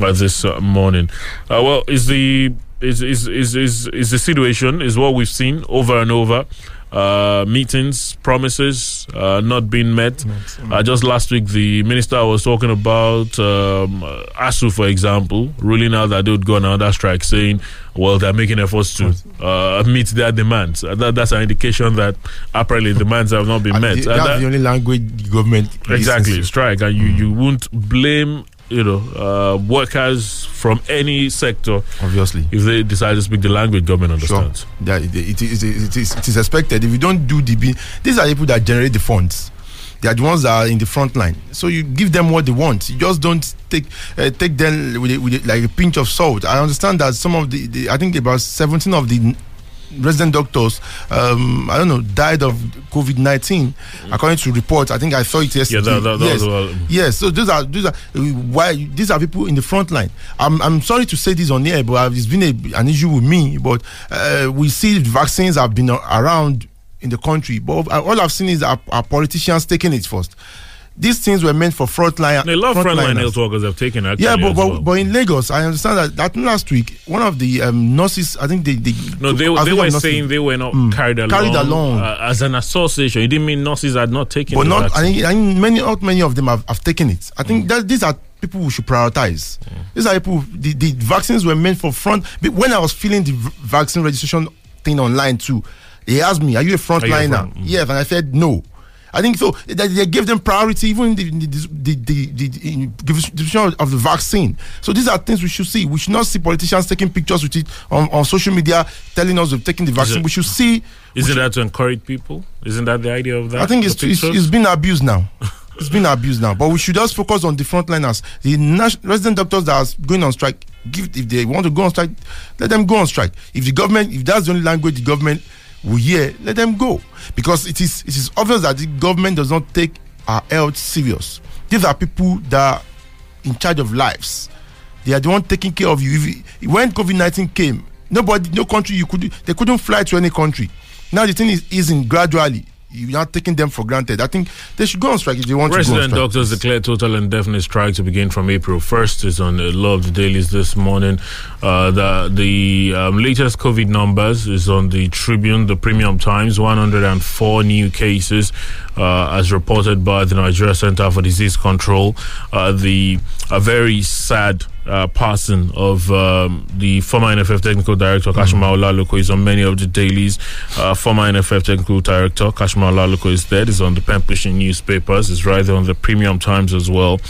uh, this uh, morning. Uh, well, is the is, is is is is the situation is what we've seen over and over. Uh, meetings, promises uh, not being met. Uh, just last week, the minister was talking about um, uh, ASUU, for example, ruling out that they would go on another strike, saying, well, they're making efforts to uh, meet their demands. Uh, that, that's an indication that apparently demands have not been met. the- Uh, that's that- the only language the government exactly strike and you you won't blame you know uh, workers from any sector obviously if they decide to speak the language government Sure. understands it, it, is, it, is, it is expected. If you don't do the, these are the people that generate the funds. They are the ones that are in the front line. So you give them what they want. You just don't take uh, take them with, a, with a, like a pinch of salt. I understand that some of the, the I think about seventeen of the resident doctors, um, I don't know, died of COVID nineteen, according to reports. I think I saw it yesterday. that- that- that yes. was yes. So these are these are why these are people in the front line. I'm I'm sorry to say this on air, but it's been a, an issue with me. But uh, we see vaccines have been around in the country, but all I've seen is our, our politicians taking it first. These things were meant for frontline. A lot of frontline health workers have taken action. Yeah, but but, well. but in Lagos, I understand that, that last week one of the um, nurses, I think they, they No, they, they were nurses- saying they were not Mm. carried along. Carried along. Uh, as an association. It didn't mean nurses had not taken but not. I think, I think many, not many of them have, have taken it. I Mm. think that these are people we should prioritize. These are people. The, the vaccines were meant for front. but When I was filling the vaccine registration thing online too, they asked me, "Are you a Are you a frontliner?" front- mm. Yes, and I said no. I think so. They, they gave them priority even in the, the, the, the, the, in of the vaccine. So these are things we should see. We should not see politicians taking pictures with it on, on social media, telling us they've taken the vaccine. it- we should see. Isn't that to encourage people? Isn't that the idea of that? I think it's, it's, it's been abused now. it's been abused now. But we should just focus on the frontliners. The nas- resident doctors that are going on strike, give if they want to go on strike, let them go on strike. If the government, if that's the only language the government will hear, let them go. Because it is it is obvious that the government does not take our health serious. These are people that are in charge of lives. They are the one taking care of you. When COVID nineteen came, nobody, no country you could they couldn't fly to any country. Now the thing is easing gradually. You're not taking them for granted. I think they should go on strike if they want to go on Resident strike. doctors declare total and definite strike to begin from April 1st. Is on a lot of the dailies this morning. Uh, the the um, latest COVID numbers is on the Tribune, the Premium Times. 104 new cases, uh, as reported by the Nigeria Center for Disease Control. Uh, the a very sad. Uh, passing of um, the former NFF technical director Kashimawo Laloko is on many of the dailies. Uh, former NFF technical director Kashimawo Laloko is dead. Is on the pen pushing newspapers. Is right there on the Premium Times as well.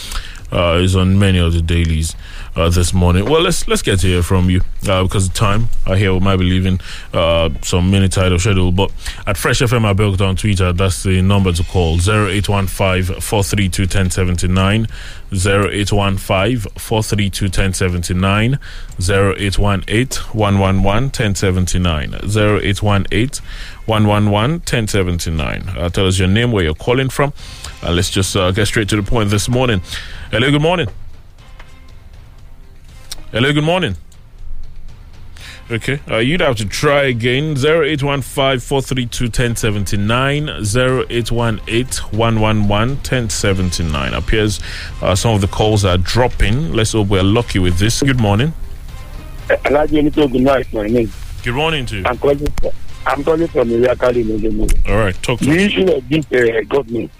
Uh, is on many of the dailies uh, this morning. Well, let's let's get to hear from you uh, because the time I hear we might be leaving uh, some minute title schedule. But at Fresh FM Abeokuta on Twitter, that's the number to call 0815 432 1079. 0815 432 1079 0818 111 1079 0818 111 1079 uh, tell us your name where you're calling from uh, let's just uh, get straight to the point this morning hello good morning hello good morning Okay, uh, you'd have to try again. 0815-432-1079, 0818-111-1079. Appears uh, some of the calls are dropping. Let's hope we're lucky with this. Good morning. Good name. Good morning to you. I'm calling, from- I'm calling from Iriakali. All right, talk to me. The issue of this uh, government,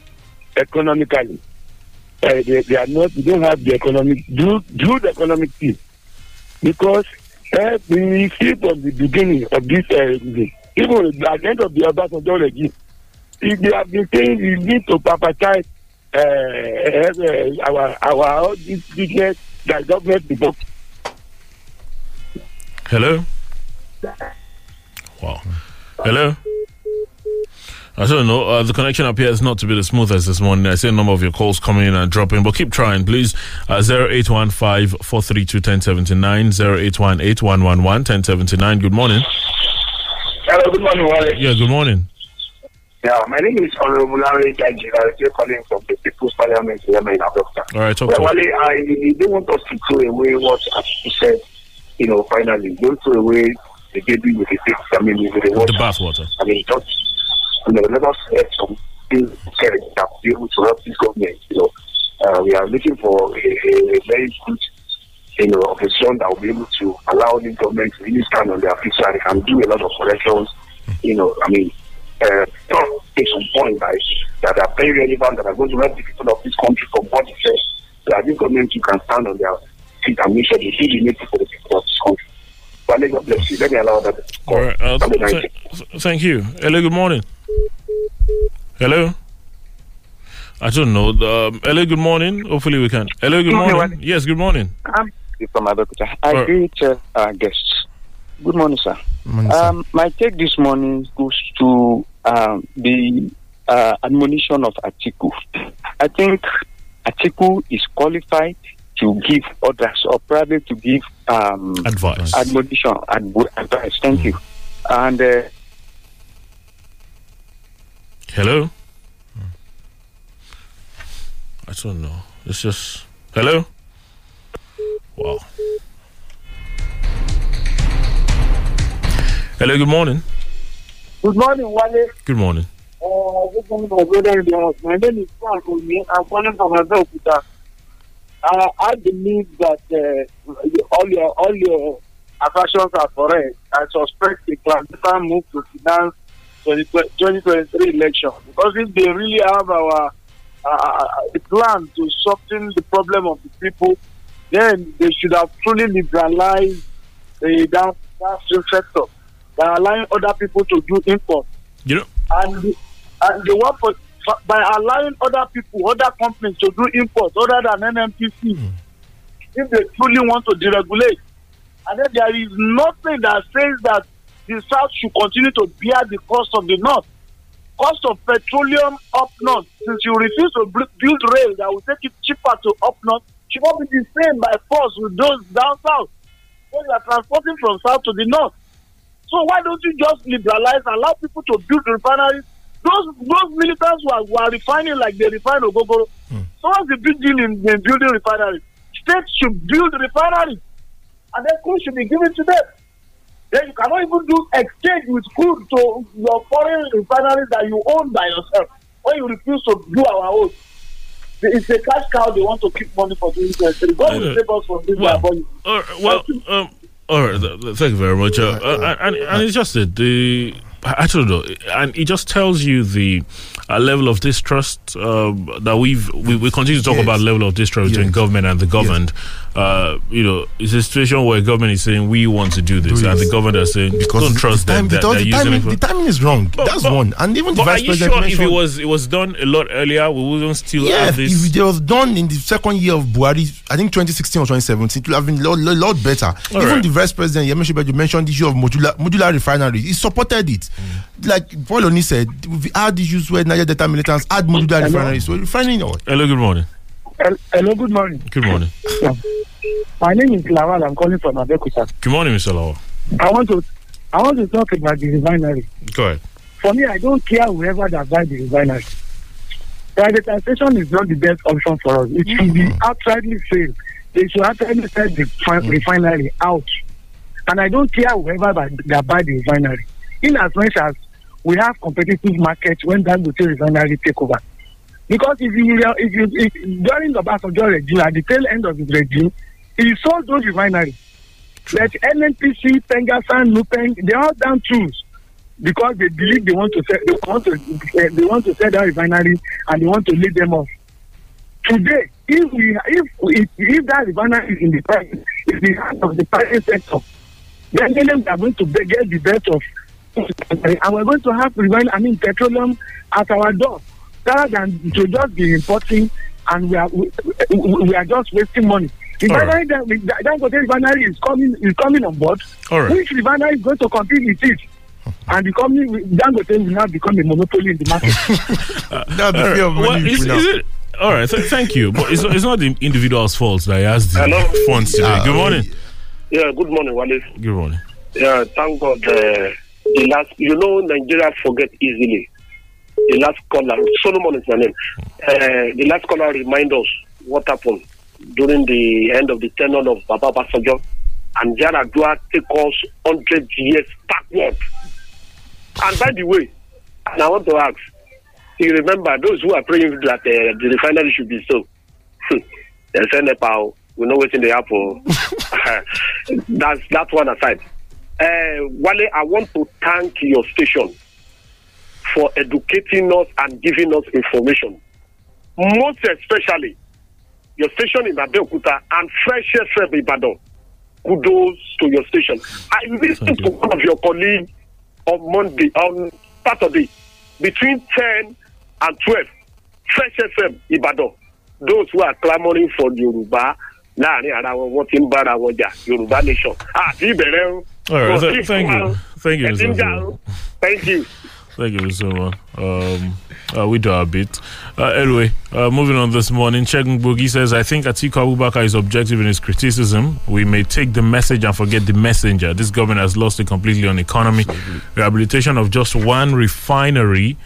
economically, uh, they, they are not, they don't have the economic, do, do the economic thing. Because uh, we see from the beginning of this, uh, even at the end of the Obasanjo regime, if they have been saying we need to privatize uh, uh, our, our, all this business that government develop. Hello? Wow. Hello? I don't know. Uh, the connection appears not to be the smoothest this morning. I see a number of your calls coming in and dropping, but keep trying, please. Uh, 0815 432 1079, 0818 111 1079. Good morning. Hello, good morning, Wale. Yeah, good morning. Yeah, my name is Honorable Larry. I'm calling from the People's Parliament here in Abuja. All right, talk Well, us. I don't want us to throw away what you said, you know, finally. Don't throw away the baby with the I mean, with the water. The bathwater. I mean, just, you know, let us get some things that will be able to help this government, you know. Uh, we are looking for a, a, a very good, you know, opposition that will be able to allow this government to really stand on their feet so they can do a lot of corrections, you know, I mean, uh, take some points that, that are very relevant that are going to help the people of this country from what it says. So that this government can stand on their feet and make sure they do the needful for the people of this country. Let God bless you. Let me allow that. All right. Uh, Have th- th- thank you. Hello, good morning. Hello? I don't know. Um, hello, good morning. Hopefully we can. Hello, good Good morning, morning. Yes, good morning. I'm from Abeokuta. I Alright. greet uh, our guests. Good morning, sir. Morning, sir. Um, my take this morning goes to um, the uh, admonition of Atiku. I think Atiku is qualified to give orders or probably to give um, Advice. admonition, adv- advice. Thank you. and uh, Hello? I don't know. It's just. Hello? Wow. Hello, good morning. Good morning, Wale. Good morning. Uh, good morning, my brother in the house. My name is Frank Omi. I'm calling from Abeokuta. Uh, I believe that uh, all your all your assertions are correct. I suspect the clandestine move to finance 2023 election. Because if they really have our uh, a plan to soften the problem of the people, then they should have truly liberalized the down- downstream sector. By allowing other people to do import. You know, And the, and the one for, by allowing other people, other companies to do import other than NNPC, hmm. if they truly want to deregulate, and then there is nothing that says that the south should continue to bear the cost of the north. Cost of petroleum up north, since you refuse to build rail that will take it cheaper to up north, should not be the same by force with those down south. So you are transporting from south to the north. So why don't you just liberalize, allow people to build refineries? Those those militants who are, who are refining like they refine Ogogoro. Hmm. So what's the big deal in, in building refineries? States should build refineries, and then crude should be given to them. Then you cannot even do exchange with crude to your foreign refineries that you own by yourself when you refuse to do our own. It's a cash cow they want to keep money for 2023. God will save us from this diabolical. Uh, well, um, all right. th- th- thank you very much. Uh, uh, and, and it's just that the I don't know, and it just tells you the uh, level of distrust uh, that we've we, we continue to talk Yes. about level of distrust between government and the governed. Uh, you know, it's a situation where government is saying we want to do this, Do and this. the government is saying don't trust the time, them. that because the, timing, the timing is wrong. That's but- one. And even the but vice are you president sure if it was it was done a lot earlier, we wouldn't still Yeah, have this? if it was done in the second year of Buhari, I think 2016 or 2017, it would have been a lot, lot, lot better. All Even right. the vice president, Yemi Osinbajo, mentioned the issue of modular, modular refinery. He supported it. Like Paul Oni said, we had issues where Niger Delta militants had modular Hello? refineries. So refining oil. Hello, good morning. Hel- Hello, good morning. Good morning. My name is Lawal. I'm calling from Abeokuta. Good morning, Mr. Lawa. I want to I want to talk about the refinery. Go ahead. For me, I don't care whoever that buy the refinery. Privatization is not the best option for us. It should be mm-hmm. outrightly failed. They should outrightly set the fi- mm. refinery out. And I don't care whoever buy, that buy the refinery. In as much as we have competitive markets when Dangote refinery take over. Because if you if you if, during the Obasanjo regime at the tail end of his regime, he sold those refineries. Like NNPC, PENGASSAN, NUPENG, they all down tools because they believe they want to sell they want to they want to sell that refinery and they want to lead them off. Today, if we if if, if that refinery is in the private in the hands of the private sector, then then we are going to get the best of and we're going to have refine I mean petroleum at our door rather than to just be importing and we are we, we we are just wasting money. The All refinery that that Dangote refinery is coming is coming on board. All right. Which refinery is going to compete with it? And the company will- Dangote will now become a monopoly in the market. That's the All fear of right. Well, is, is it all right? Th- thank you, but it's, it's not the individual's fault that he has the Hello? funds today. Ah, Good morning. Yeah, good morning, Wale. Good morning. Yeah, thank God. Uh, the last, you know, Nigeria forget easily. The last caller, Solomon is my name. Uh, the last caller remind us what happened during the end of the tenure of Baba Basajo. And Yar'Adua take us 100 years backward. And by the way, and I want to ask, you remember those who are praying that uh, the refinery should be so? they say Nepal, we know what's in the apple. That's that one aside. Uh, Wale, I want to thank your station for educating us and giving us information. Most especially your station in Abeokuta and Fresh FM Ibadan. Kudos to your station. I listened to one of your colleagues on Monday, on Saturday, between 10 and 12. Fresh FM Ibadan. Those who are clamoring for Yoruba láàrin ara wọn wọn ti ń bára wọn jà Yorùbá nation àti ìbẹ̀rẹ̀ o. All right. Kò Th- sí thank you. Thank you, Ẹ ti ń Mr. jà o. Thank you. Thank you so much. Um, uh, we do our bit. Uh, anyway, uh, moving on this morning, Chegun Bogi says, I think Atiku Abubakar is objective in his criticism. We may take the message and forget the messenger. This government has lost it completely on economy. Rehabilitation of just one refinery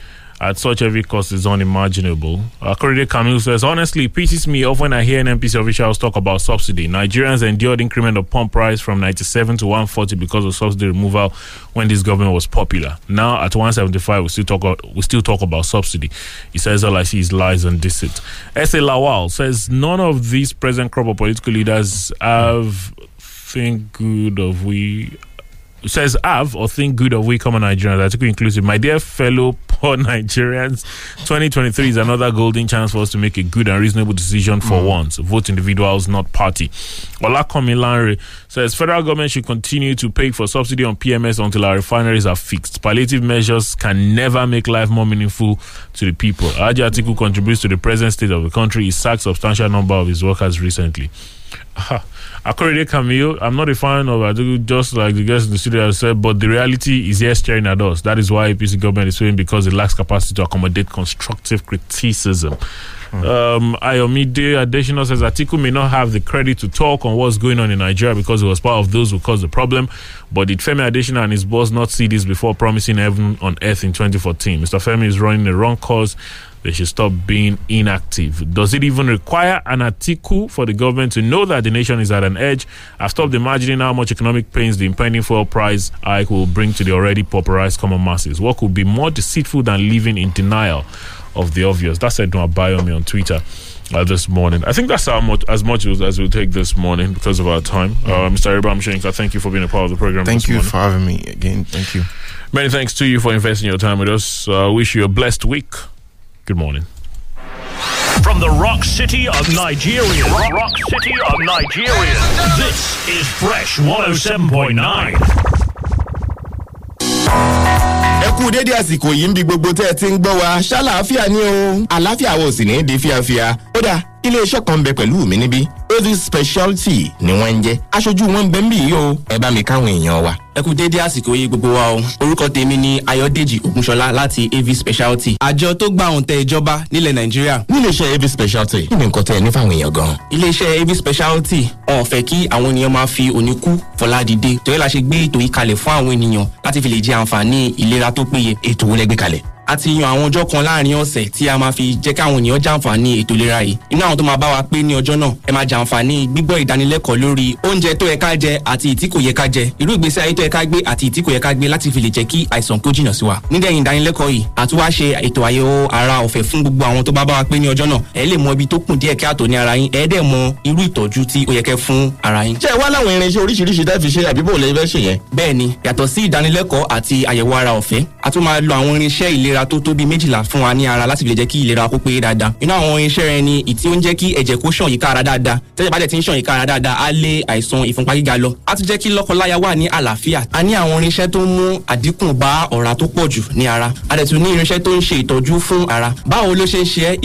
at such heavy cost is unimaginable. Akorede Camille says, honestly, it pisses me off when I hear NNPC officials talk about subsidy. Nigerians endured increment of pump price from 97 to 140 because of subsidy removal when this government was popular. Now at 175, we still talk about, we still talk about subsidy. He says all I see is lies and deceit. S.A. Lawal says none of these present crop of political leaders have think good of we says have or think good of we common Nigerians, Atiku inclusive. My dear fellow poor Nigerians, 2023 is another golden chance for us to make a good and reasonable decision for mm. once. Vote individuals, not party. Olakomi Lanre says federal government should continue to pay for subsidy on PMS until our refineries are fixed. Palliative measures can never make life more meaningful to the people. Aji Atiku contributes to the present state of the country. He sacked substantial number of his workers recently. Akorede Camille, I'm not a fan of Atiku, just like the guys in the studio have said, but the reality is here staring at us. That is why APC government is failing because it lacks capacity to accommodate constructive criticism. Um, Ayomide Additional says Atiku may not have the credit to talk on what's going on in Nigeria because he was part of those who caused the problem. But did Femi Adesina and his boss not see this before promising heaven on earth in 2014? Mr. Femi is running the wrong cause. They should stop being inactive. Does it even require an article for the government to know that the nation is at an edge? I've stopped imagining how much economic pains the impending fuel price hike will bring to the already pauperized common masses. What could be more deceitful than living in denial of the obvious? That said, no, bio me on Twitter. Uh, this morning, I think that's how much as much as, as we'll take this morning because of our time. Uh, Mr. Abraham Shanks, I thank you for being a part of the program. Thank you morning. for having me again. Thank you. Many thanks to you for investing your time with us. Uh, wish you a blessed week. Good morning. From the rock city of Nigeria. Rock, city of Nigeria. This is Fresh 107.9. ẹ kú dédé àsìkò yìí ń bi gbogbo tẹ́ ẹ ti ń gbọ́ wa ṣáláàfíà ni o àlàáfíà wo sì ní di fíafíà ó iléeṣẹ́ kan bẹ pẹ̀lú mi níbí ozi speciality ni wọ́n ń jẹ́ aṣojú wọn ń bẹ ń bì yìí o ẹ bá mi káwọn èèyàn wa. ẹ kú déédé àsìkò yìí gbogbo wa o orúkọ tèmi ni ayọdèjì ògúnṣọlá láti av speciality àjọ tó gba òǹtẹ̀ ìjọba nílẹ̀ nàìjíríà. níléeṣẹ́ av speciality kí ni nǹkan tẹ́ ẹ ní fáwọn èèyàn gan. iléeṣẹ́ av speciality wọn ò fẹ́ kí àwọn ènìyàn máa fi òní kú fọlá dìde torí la ṣe gbé ètò yìí kalẹ̀ fún àwọn ènìyàn láti fi lè jẹ àǹfààní ìlera tó péye. ètò wo lẹ gbé kalẹ̀ a ti yan àwọn ọjọ́ kan láàárín ọ̀sẹ̀ tí a máa fi jẹ́ káwọn ènìyàn jàǹfààní ètò ìlera yìí. Inú àwọn tó máa bá wa pé ní ọjọ́ náà ẹ máa jàǹfààní gbígbọ́ ìdánilẹ́kọ̀ọ́ lórí oúnjẹ tó yẹ ká jẹ àti ìtí kò yẹ ká jẹ. Irú ìgbésí ayé tó yẹ ká gbé àti ìtí kò yẹ ká gbé láti fi lè jẹ́ kí àìsàn kó jìnnà sí wa. Nídẹ̀yìn ìdánilẹ́kọ̀ọ́ yìí àti wá ṣe ètò àyẹ̀wò ara ọ̀fẹ́ fún gbogbo àwọn tó bá bá wa pé ní ọjọ́ náà. Ẹ lè mọ ibi tó kùn díẹ̀ kí àtò ní ara yín. Ẹ dẹ̀ mọ irú ìtọ́jú tí ó yẹ kẹ́ fún ara yín. ṣé ẹ wá láwọn irinṣẹ́ oríṣiríṣi tẹ́ fi ṣe àbí bò lè fẹ́ ṣe yẹn. bẹ́ẹ̀ni yàtọ̀ sí ìdánilẹ́kọ̀ọ́ àti àyẹ̀wò ara ọ̀fẹ́ a tún máa lo àwọn irinṣẹ́ ìlera tó tó bíi méjìlá fún wa ní ara láti fi lè jẹ́ kí ìlera kó péye dáadáa. Inú àwọn irinṣẹ́ rẹ ni ìtí ó ń jẹ́ kí ẹ̀jẹ̀ kó ṣàn yíká ara dáadáa. Tẹ́jẹ̀ bá dẹ̀ ti ń ṣàn yíká ara dáadáa á lé àìsàn ìfúnpá gíga lọ. Á tún jẹ́ kí lọ́kọláya wà ní àlàáfíà. A ní àwọn irinṣẹ́ tó ń mú àdínkù bá ọ̀rá tó pọ̀ jù ní ara. A dẹ̀ tún ní irinṣẹ́ tó ń ṣe ìtọ́jú fún ara. Báwo ló ṣe ń ṣe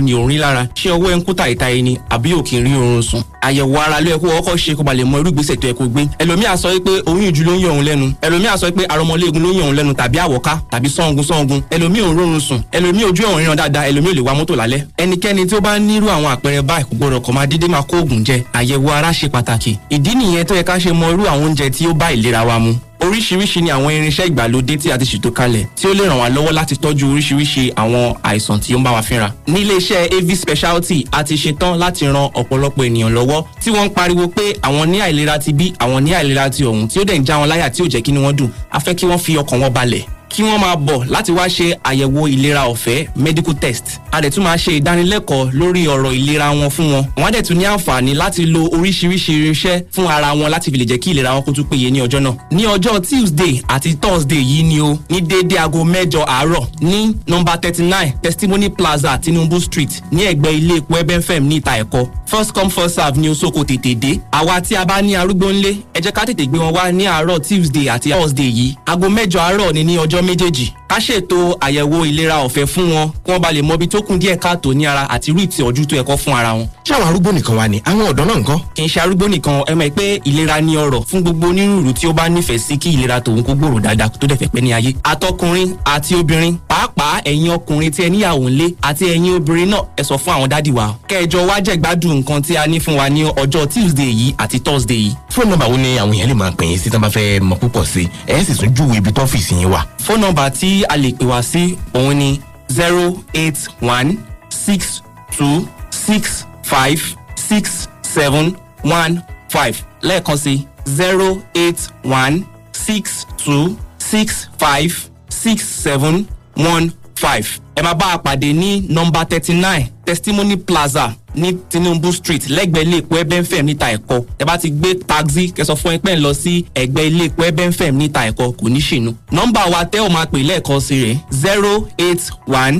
ni òun rí lára? Ṣé ọwọ́ ẹ̀ ẹni àbí ò kì í rí oorun àyẹ̀wò ara ló yẹ kó kọ́kọ́ ṣe kó ba lè mọ irú ìgbésẹ̀ tó yẹ kó gbé. Ẹlòmíà sọ pé oyún ìjú ló ń yọ òun lẹ́nu. Ẹlòmíà sọ pé arọmọléegun ló ń yọ òun lẹ́nu tàbí àwọ̀ká tàbí sọ́ngun sọ́ngun ẹlòmíà ò rórun sùn. Ẹlòmíà ojú ọ̀run ríran dáadáa. Ẹlòmíà ò lè wa mọ́tò lálẹ́. Ẹnikẹ́ni tí ó bá nírú àwọn àpẹẹrẹ báyìí kò gbọdọ̀ kọ̀ máa dédé máa kó oògùn jẹ. Àyẹ̀wò ara ṣe pàtàkì. Ìdí nìyẹn tó yẹ ká ṣe mọ irú àwọn oúnjẹ tí ó bá ìlera wa mu. Oríṣiríṣi ni àwọn irinṣẹ́ ìgbàlódé tí a ti ṣètò kalẹ̀ tí ó lè ràn wá lọ́wọ́ láti tọ́jú oríṣiríṣi àwọn àìsàn tí ó ń bá wa fínra. ní iléeṣẹ́ av speciality a ti ṣetán láti ran ọ̀pọ̀lọpọ̀ ènìyàn lọ́wọ́ tí wọ́n ń pariwo pé àwọn ní àìlera ti bí àwọn ní àìlera ti ọ̀hún tí ó dẹ̀ ń já wọn láyà tí ò jẹ́ kí ni wọ́n dùn. A fẹ́ kí wọ́n fi ọkàn wọn balẹ̀ kí wọ́n máa bọ̀ láti wá ṣe àyẹ̀wò ìlera ọ̀fẹ́ medical test. A dẹ̀ tún máa ṣe ìdánilẹ́kọ̀ọ́ lórí ọ̀rọ̀ ìlera wọn fún wọn. Wọ́n á dẹ̀ tún ní àǹfààní láti lo oríṣiríṣi irinṣẹ́ fún ara wọn láti fi lè jẹ́ kí ìlera wọn kó tún péye ní ọjọ́ náà. Ní ọjọ́ tuesday àti thursday yìí ni o ní déédé aago mẹ́jọ àárọ̀ ní nọmba thirty nine testimony plaza tinubu street ní ẹ̀gbẹ́ ilé epo ebenfem ní ìta ẹ̀kọ́ first come first serve ní osoko tètè dé. Àwa tí a bá ní arúgbó ńlé ẹ jẹ́ ká tètè gbé wọn wá ní àárọ̀ tuesday àti thursday yìí. Aago mẹ́jọ àárọ̀ ni ní ọjọ́ à méjèèjì ká ṣètò àyẹ̀wò ìlera ọ̀fẹ́ fún wọn kí wọ́n bá lè mọ ibi tó kún díẹ̀ káàtó ní ara àti irú ìtọ́jú tó yẹ kó fún ara wọn. ṣé àwọn arúgbó nìkan wà ní àwọn ọ̀dọ́ náà nǹkan. kì í ṣe arúgbó nìkan ẹ mọ̀ pé ìlera ní ọrọ̀ fún gbogbo onírúurú tí ó bá nífẹ̀ẹ́ sí kí ìlera tòun kó gbòòrò dáadáa tó dẹ̀ fẹ́ pẹ́ ní ayé. àtọkùnrin àti obìnrin pàápàá ẹ̀yin ọkùnrin tí ẹ níyàwó ńlé àti ẹ̀yin obìnrin náà ẹ sọ fún àwọn dádì wa. kẹjọ wá jẹ̀gbádùn nǹkan tí a ní fún wa ní ọjọ́ tuesday yìí àti thursday yìí. fóònù nọ́mbà wo ni àwọn èèyàn lè máa pè yín sí tí wọ́n bá fẹ́ mọ púpọ̀ sí ẹ sì tún júwe ibi tọ́fíìsì yín wà. fóònù nọ́mbà tí a lè pè wá sí òun ni zero eight one six two six five six seven one five. Lẹ́ẹ̀kan sí zero eight one six two six five six seven one five. ẹ máa bá a pàdé ní nọmba thirty nine testimony plaza ní tinubu street lẹ́gbẹ̀ẹ́ ilé epo ebenfem níta ẹ̀kọ́ ẹ bá ti gbé taxi kẹsàn fún ẹ pẹ́ ń lọ sí ẹ̀gbẹ́ ilé epo ebenfem níta ẹ̀kọ́ kò ní ṣìnú. nọmba wa tẹ́ ò máa pè lẹ́ẹ̀kan sí rẹ̀ zero eight one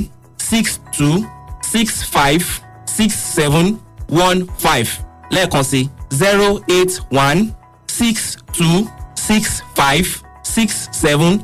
six two six five six seven one five lẹ́ẹ̀kan sí zero eight one six two six five six seven